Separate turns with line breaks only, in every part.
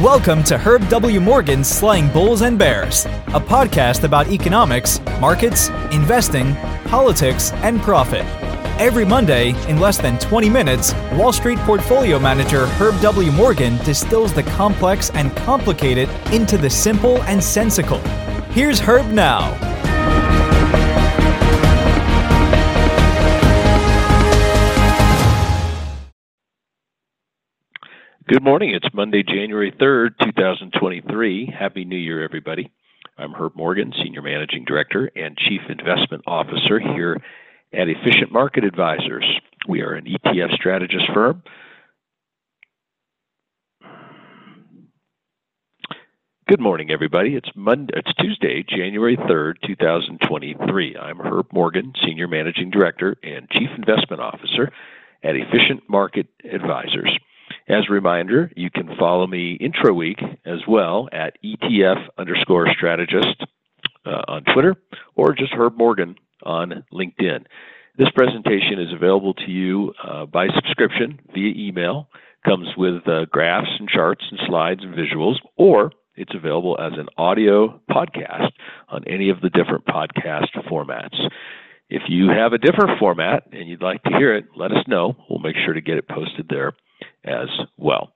Welcome to Herb W. Morgan's Slaying Bulls and Bears, a podcast about economics, markets, investing, politics, and profit. Every Monday, in less than 20 minutes, Wall Street portfolio manager Herb W. Morgan distills the complex and complicated into the simple and sensical. Here's Herb now.
Good morning. It's Monday, January 3rd, 2023. Happy New Year, everybody. I'm Herb Morgan, Senior Managing Director and Chief Investment Officer here at Efficient Market Advisors. We are an ETF strategist firm. Good morning, everybody. It's Monday, it's Tuesday, January 3rd, 2023. I'm Herb Morgan, Senior Managing Director and Chief Investment Officer at Efficient Market Advisors. As a reminder, you can follow me intro week as well at ETF underscore strategist uh, on Twitter or just Herb Morgan on LinkedIn. This presentation is available to you uh, by subscription via email, comes with uh, graphs and charts and slides and visuals, or it's available as an audio podcast on any of the different podcast formats. If you have a different format and you'd like to hear it, let us know. We'll make sure to get it posted there as well.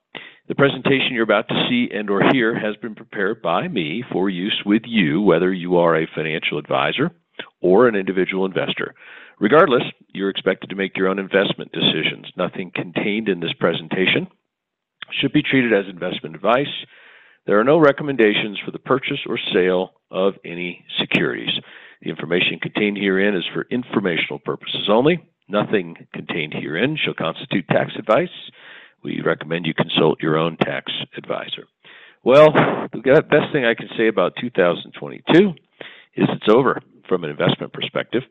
The presentation you're about to see and or hear has been prepared by me for use with you, whether you are a financial advisor or an individual investor. Regardless, you're expected to make your own investment decisions. Nothing contained in this presentation should be treated as investment advice. There are no recommendations for the purchase or sale of any securities. The information contained herein is for informational purposes only. Nothing contained herein shall constitute tax advice we recommend you consult your own tax advisor. Well, the best thing I can say about 2022 is it's over from an investment perspective.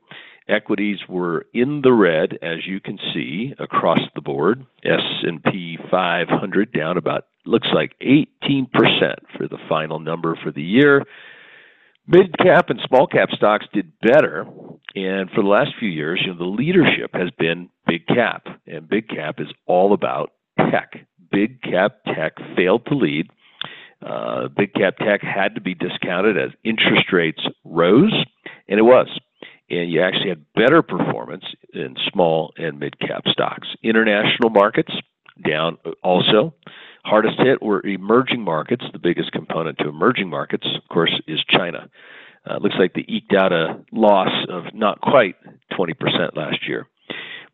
Equities were in the red, as you can see across the board. S&P 500 down about looks like 18% for the final number for the year. Mid cap and small cap stocks did better, and for the last few years, you know, the leadership has been big cap, and big cap is all about tech. Big cap tech failed to lead. Uh, big cap tech had to be discounted as interest rates rose, and it was. And you actually had better performance in small and mid cap stocks. International markets down also. Hardest hit were emerging markets. The biggest component to emerging markets, of course, is China. Uh, looks like they eked out a loss of not quite 20% last year.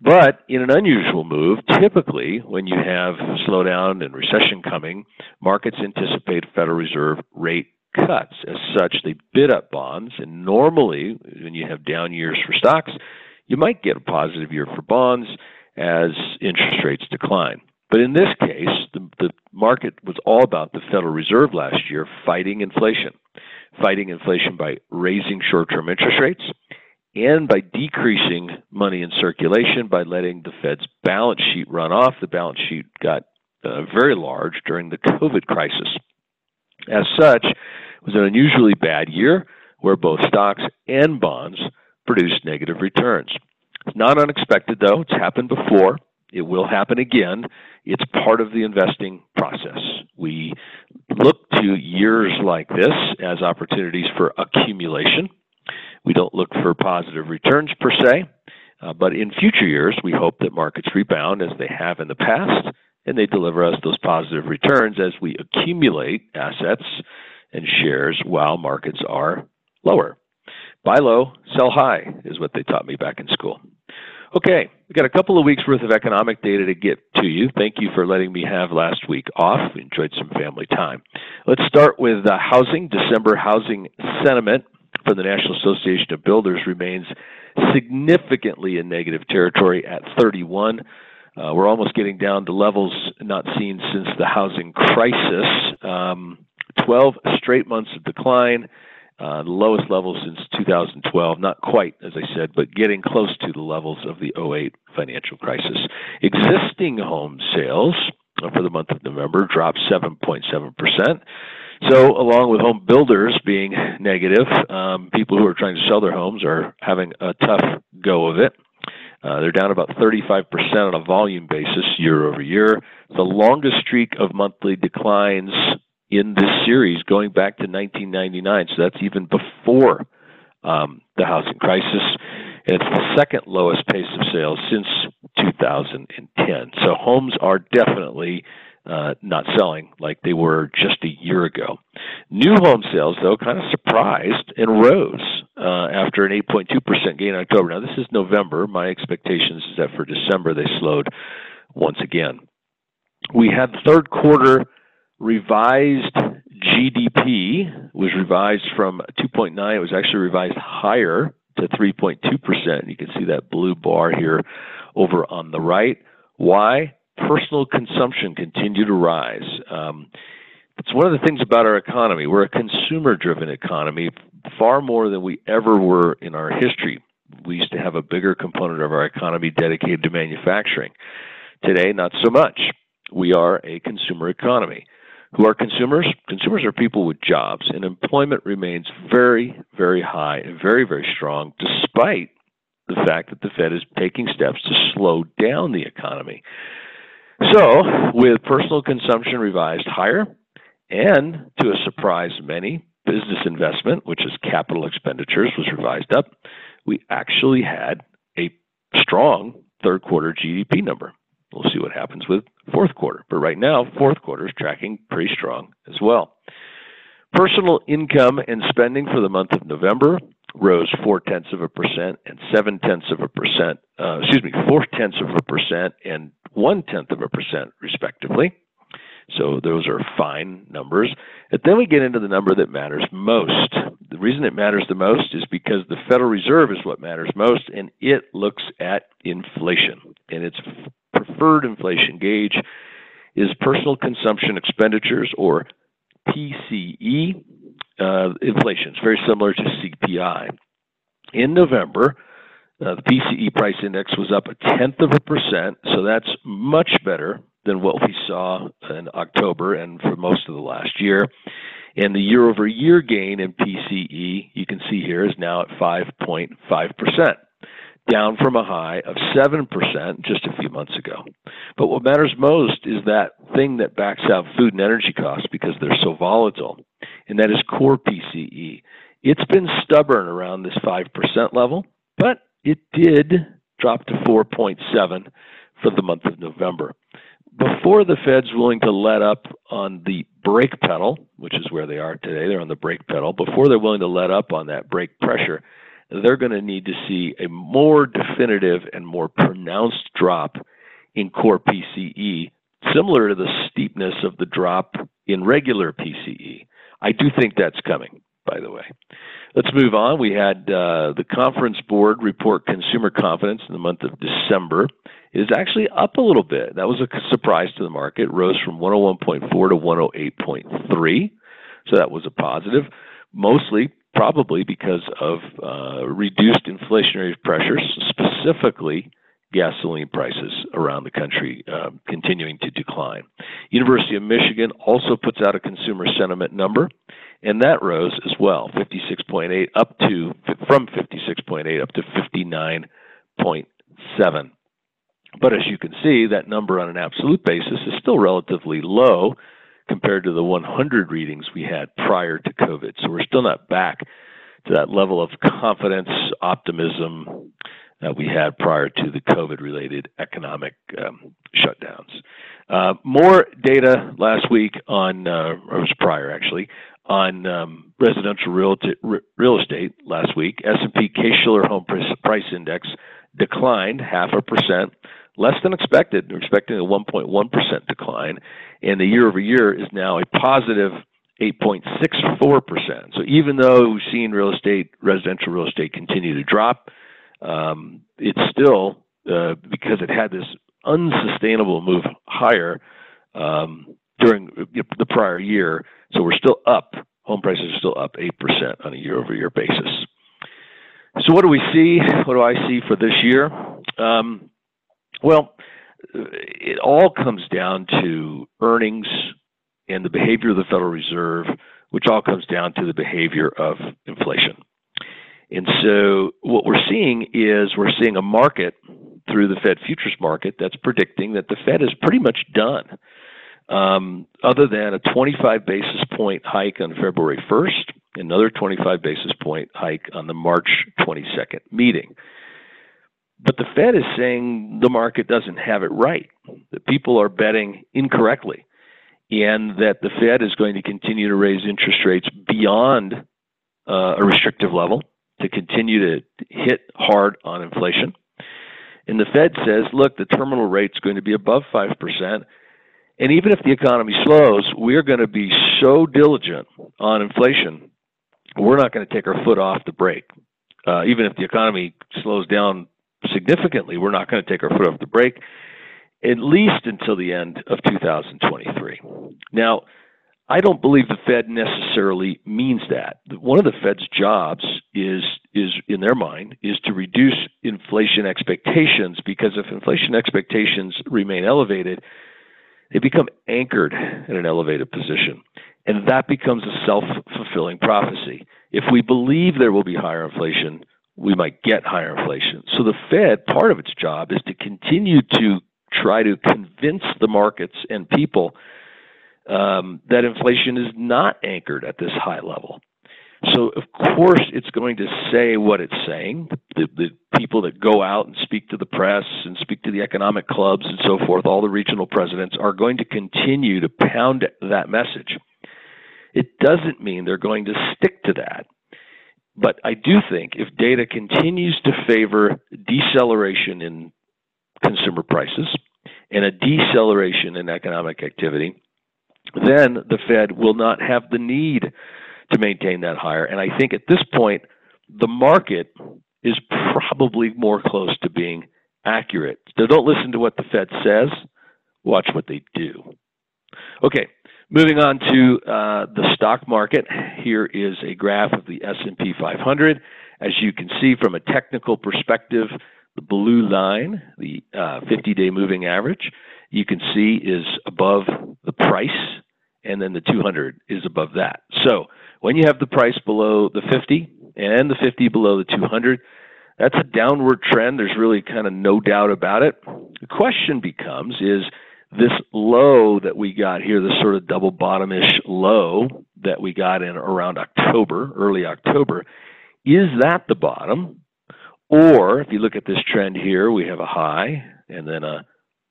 But in an unusual move, typically when you have slowdown and recession coming, markets anticipate Federal Reserve rate cuts. As such, they bid up bonds, and normally when you have down years for stocks, you might get a positive year for bonds as interest rates decline. But in this case, the, the market was all about the Federal Reserve last year fighting inflation, fighting inflation by raising short term interest rates and by decreasing money in circulation by letting the Fed's balance sheet run off. The balance sheet got uh, very large during the COVID crisis. As such, it was an unusually bad year where both stocks and bonds produced negative returns. It's not unexpected, though. It's happened before. It will happen again. It's part of the investing process. We look to years like this as opportunities for accumulation we don't look for positive returns per se, uh, but in future years, we hope that markets rebound as they have in the past, and they deliver us those positive returns as we accumulate assets and shares while markets are lower. Buy low, sell high is what they taught me back in school. Okay, we got a couple of weeks worth of economic data to get to you. Thank you for letting me have last week off. We enjoyed some family time. Let's start with uh, housing. December housing sentiment the National Association of Builders remains significantly in negative territory at 31. Uh, we're almost getting down to levels not seen since the housing crisis. Um, 12 straight months of decline, uh, the lowest level since 2012. Not quite, as I said, but getting close to the levels of the 08 financial crisis. Existing home sales for the month of November dropped 7.7%. So, along with home builders being negative, um, people who are trying to sell their homes are having a tough go of it. Uh, they're down about 35% on a volume basis year over year. The longest streak of monthly declines in this series going back to 1999. So that's even before um, the housing crisis. And it's the second lowest pace of sales since 2010. So homes are definitely uh, not selling like they were just a year ago. New home sales, though, kind of surprised and rose uh, after an 8.2% gain in October. Now, this is November. My expectations is that for December they slowed once again. We had third quarter revised GDP was revised from 2.9. It was actually revised higher to 3.2%. You can see that blue bar here over on the right. Why? Personal consumption continue to rise. Um, it's one of the things about our economy. We're a consumer driven economy, far more than we ever were in our history. We used to have a bigger component of our economy dedicated to manufacturing. Today, not so much. We are a consumer economy. Who are consumers? Consumers are people with jobs, and employment remains very, very high and very, very strong, despite the fact that the Fed is taking steps to slow down the economy. So, with personal consumption revised higher, and to a surprise many, business investment, which is capital expenditures, was revised up, we actually had a strong third quarter GDP number. We'll see what happens with fourth quarter. But right now, fourth quarter is tracking pretty strong as well. Personal income and spending for the month of November rose four tenths of a percent and seven tenths of a percent, uh, excuse me, four tenths of a percent and one tenth of a percent, respectively. So those are fine numbers. But then we get into the number that matters most. The reason it matters the most is because the Federal Reserve is what matters most, and it looks at inflation. And its preferred inflation gauge is personal consumption expenditures, or PCE. Uh, inflation is very similar to CPI. In November, uh, the PCE price index was up a tenth of a percent, so that's much better than what we saw in October and for most of the last year. And the year over year gain in PCE, you can see here, is now at 5.5%, down from a high of 7% just a few months ago. But what matters most is that thing that backs out food and energy costs because they're so volatile, and that is core PCE. It's been stubborn around this 5% level, but it did drop to 4.7 for the month of November before the Fed's willing to let up on the brake pedal, which is where they are today, they're on the brake pedal, before they're willing to let up on that brake pressure, they're going to need to see a more definitive and more pronounced drop in core PCE, similar to the steepness of the drop in regular PCE. I do think that's coming, by the way. Let's move on. We had uh, the Conference Board report consumer confidence in the month of December is actually up a little bit. That was a surprise to the market. It rose from 101.4 to 108.3. So that was a positive, mostly probably because of uh, reduced inflationary pressures, specifically gasoline prices around the country uh, continuing to decline. University of Michigan also puts out a consumer sentiment number, and that rose as well, 56.8 up to from 56.8 up to 59.7. But as you can see, that number on an absolute basis is still relatively low compared to the 100 readings we had prior to COVID. So we're still not back to that level of confidence, optimism that we had prior to the COVID related economic um, shutdowns. Uh, more data last week on, uh, or was prior actually, on um, residential real, t- real estate last week. S&P Case-Shiller Home Price Index declined half a percent less than expected. They're expecting a 1.1% decline, and the year over year is now a positive 8.64%. So even though we've seen real estate, residential real estate continue to drop, um, it's still uh, because it had this unsustainable move higher um, during the prior year. So we're still up. Home prices are still up 8% on a year over year basis. So what do we see? What do I see for this year? Um, well, it all comes down to earnings and the behavior of the Federal Reserve, which all comes down to the behavior of inflation. And so what we're seeing is we're seeing a market through the Fed futures market that's predicting that the Fed is pretty much done. um, other than a 25 basis point hike on February 1st, another 25 basis point hike on the March 22nd meeting. But the Fed is saying the market doesn't have it right, that people are betting incorrectly, and that the Fed is going to continue to raise interest rates beyond uh, a restrictive level to continue to hit hard on inflation. And the Fed says, look, the terminal rate's going to be above 5%. And even if the economy slows, we're going to be so diligent on inflation, we're not going to take our foot off the brake. Uh, even if the economy slows down significantly, we're not going to take our foot off the brake, at least until the end of 2023. Now, I don't believe the Fed necessarily means that. One of the Fed's jobs is is in their mind is to reduce inflation expectations because if inflation expectations remain elevated, they become anchored in an elevated position. And that becomes a self-fulfilling prophecy. If we believe there will be higher inflation, we might get higher inflation. So the Fed, part of its job is to continue to try to convince the markets and people um, that inflation is not anchored at this high level. So, of course, it's going to say what it's saying. The, the, people that go out and speak to the press and speak to the economic clubs and so forth, all the regional presidents, are going to continue to pound that message. It doesn't mean they're going to stick to that. But I do think if data continues to favor deceleration in consumer prices and a deceleration in economic activity, then the Fed will not have the need to maintain that higher. And I think at this point, the market is probably more close to being accurate. So don't listen to what the Fed says, watch what they do. Okay, moving on to uh, the stock market. Here is a graph of the S&P 500. As you can see from a technical perspective, the blue line, the 50-day uh, moving average, you can see is above the price, and then the 200 is above that. So when you have the price below the 50 and the 50 below the 200, that's a downward trend. There's really kind of no doubt about it. The question becomes is this low that we got here, this sort of double bottomish low that we got in around October, early October, is that the bottom? Or if you look at this trend here, we have a high and then a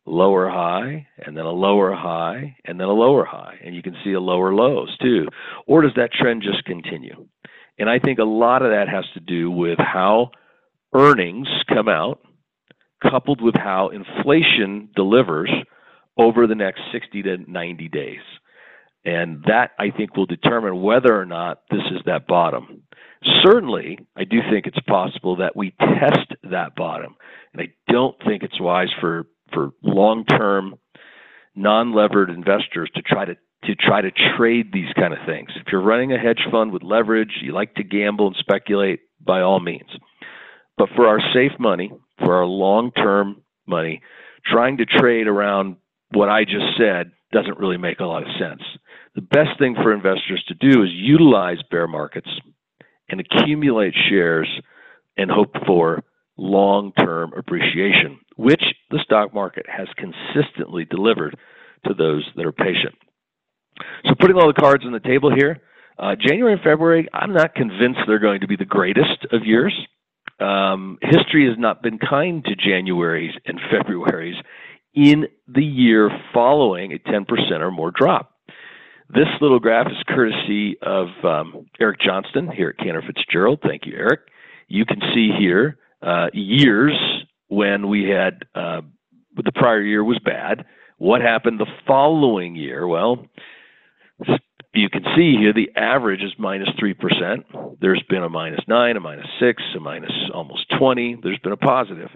lower high, and then a lower high, and then a lower high. And you can see a lower lows too. Or does that trend just continue? And I think a lot of that has to do with how earnings come out, coupled with how inflation delivers over the next 60 to 90 days. And that, I think, will determine whether or not this is that bottom. Certainly, I do think it's possible that we test that bottom. And I don't think it's wise for for long-term, non-levered investors to try to to try to trade these kind of things. If you're running a hedge fund with leverage, you like to gamble and speculate, by all means. But for our safe money, for our long-term money, trying to trade around what I just said doesn't really make a lot of sense. The best thing for investors to do is utilize bear markets and accumulate shares and hope for long term appreciation, which the stock market has consistently delivered to those that are patient. So, putting all the cards on the table here, uh, January and February, I'm not convinced they're going to be the greatest of years. Um, history has not been kind to Januaries and Februaries in the year following a 10% or more drop. This little graph is courtesy of um, Eric Johnston here at Cantor Fitzgerald. Thank you, Eric. You can see here uh, years when we had uh, the prior year was bad. What happened the following year? Well, you can see here the average is minus 3%. There's been a minus 9, a minus 6, a minus almost 20. There's been a positive.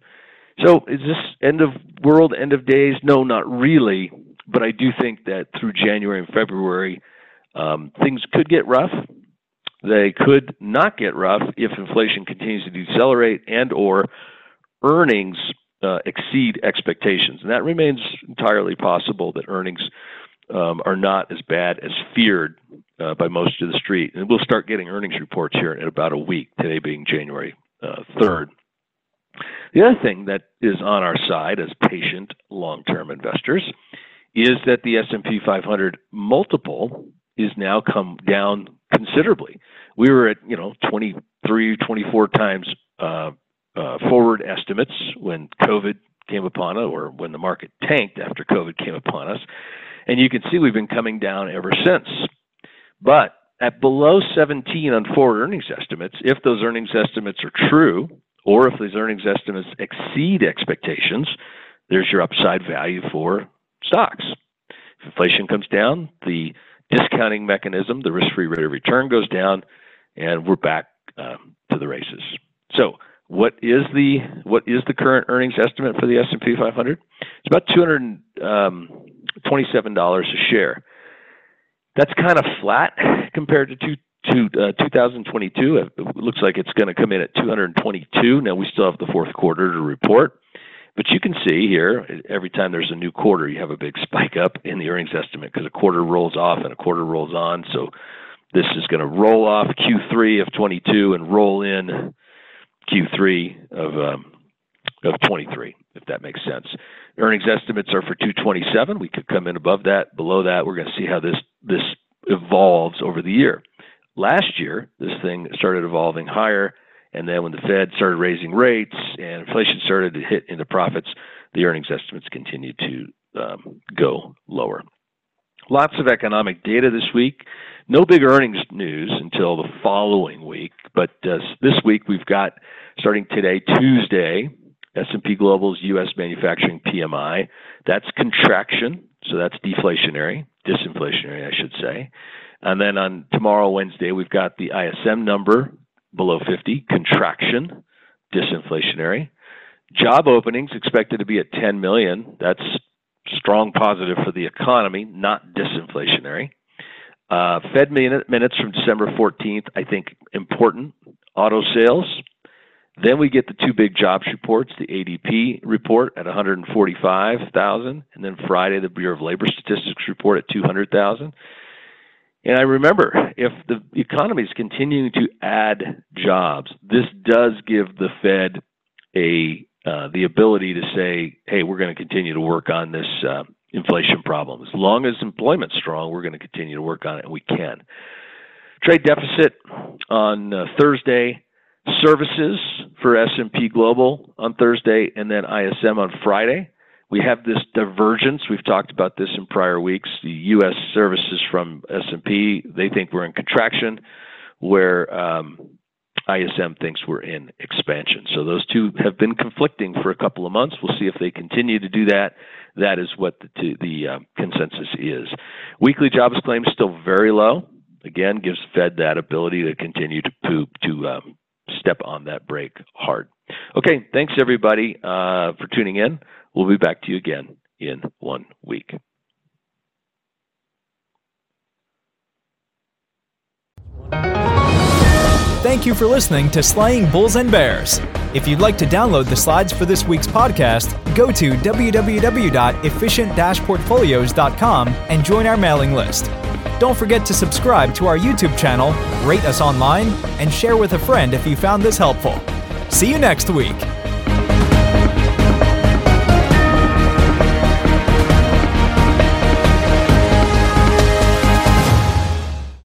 So is this end of world, end of days? No, not really. But I do think that through January and February, um, things could get rough. They could not get rough if inflation continues to decelerate and or earnings uh, exceed expectations. And that remains entirely possible that earnings um, are not as bad as feared uh, by most of the street. And we'll start getting earnings reports here in about a week, today being January uh, 3rd. The other thing that is on our side as patient long term investors is that the S&P 500 multiple is now come down considerably. We were at, you know, 23, 24 times uh, uh, forward estimates when COVID came upon us, or when the market tanked after COVID came upon us. And you can see we've been coming down ever since. But at below 17 on forward earnings estimates, if those earnings estimates are true, or if these earnings estimates exceed expectations, there's your upside value for stocks. If inflation comes down, the discounting mechanism, the risk-free rate of return goes down, and we're back um, to the races. So, what is the what is the current earnings estimate for the S&P 500? It's about 227 dollars a share. That's kind of flat compared to two, uh, 2022. It looks like it's going to come in at 222. Now we still have the fourth quarter to report, but you can see here every time there's a new quarter, you have a big spike up in the earnings estimate because a quarter rolls off and a quarter rolls on. So this is going to roll off Q3 of 22 and roll in Q3 of um, of 23, if that makes sense. Earnings estimates are for 227. We could come in above that, below that. We're going to see how this this evolves over the year. Last year, this thing started evolving higher, and then when the Fed started raising rates and inflation started to hit into profits, the earnings estimates continued to um, go lower. Lots of economic data this week. No big earnings news until the following week, but uh, this week we've got starting today, Tuesday, S&P Global's U.S. manufacturing PMI. That's contraction, so that's deflationary, disinflationary, I should say. And then on tomorrow, Wednesday, we've got the ISM number below 50, contraction, disinflationary. Job openings expected to be at 10 million. That's strong positive for the economy, not disinflationary. Uh, Fed minute, minutes from December 14th, I think important. Auto sales, then we get the two big jobs reports, the ADP report at 145,000, and then Friday the Bureau of Labor Statistics report at 200,000. And I remember, if the economy is continuing to add jobs, this does give the Fed a uh, the ability to say, "Hey, we're going to continue to work on this uh, inflation problem. As long as employment's strong, we're going to continue to work on it, and we can." Trade deficit on uh, Thursday services for S&P Global on Thursday and then ISM on Friday. We have this divergence. We've talked about this in prior weeks. The U.S. services from S&P, they think we're in contraction, where um, ISM thinks we're in expansion. So those two have been conflicting for a couple of months. We'll see if they continue to do that. That is what the, the uh, consensus is. Weekly jobs claims still very low. Again, gives Fed that ability to continue to poop to um, step on that brake hard. Okay, thanks everybody uh, for tuning in. We'll be back to you again in one week.
Thank you for listening to Slaying Bulls and Bears. If you'd like to download the slides for this week's podcast, go to www.efficient-portfolios.com and join our mailing list. Don't forget to subscribe to our YouTube channel, rate us online, and share with a friend if you found this helpful. See you next week.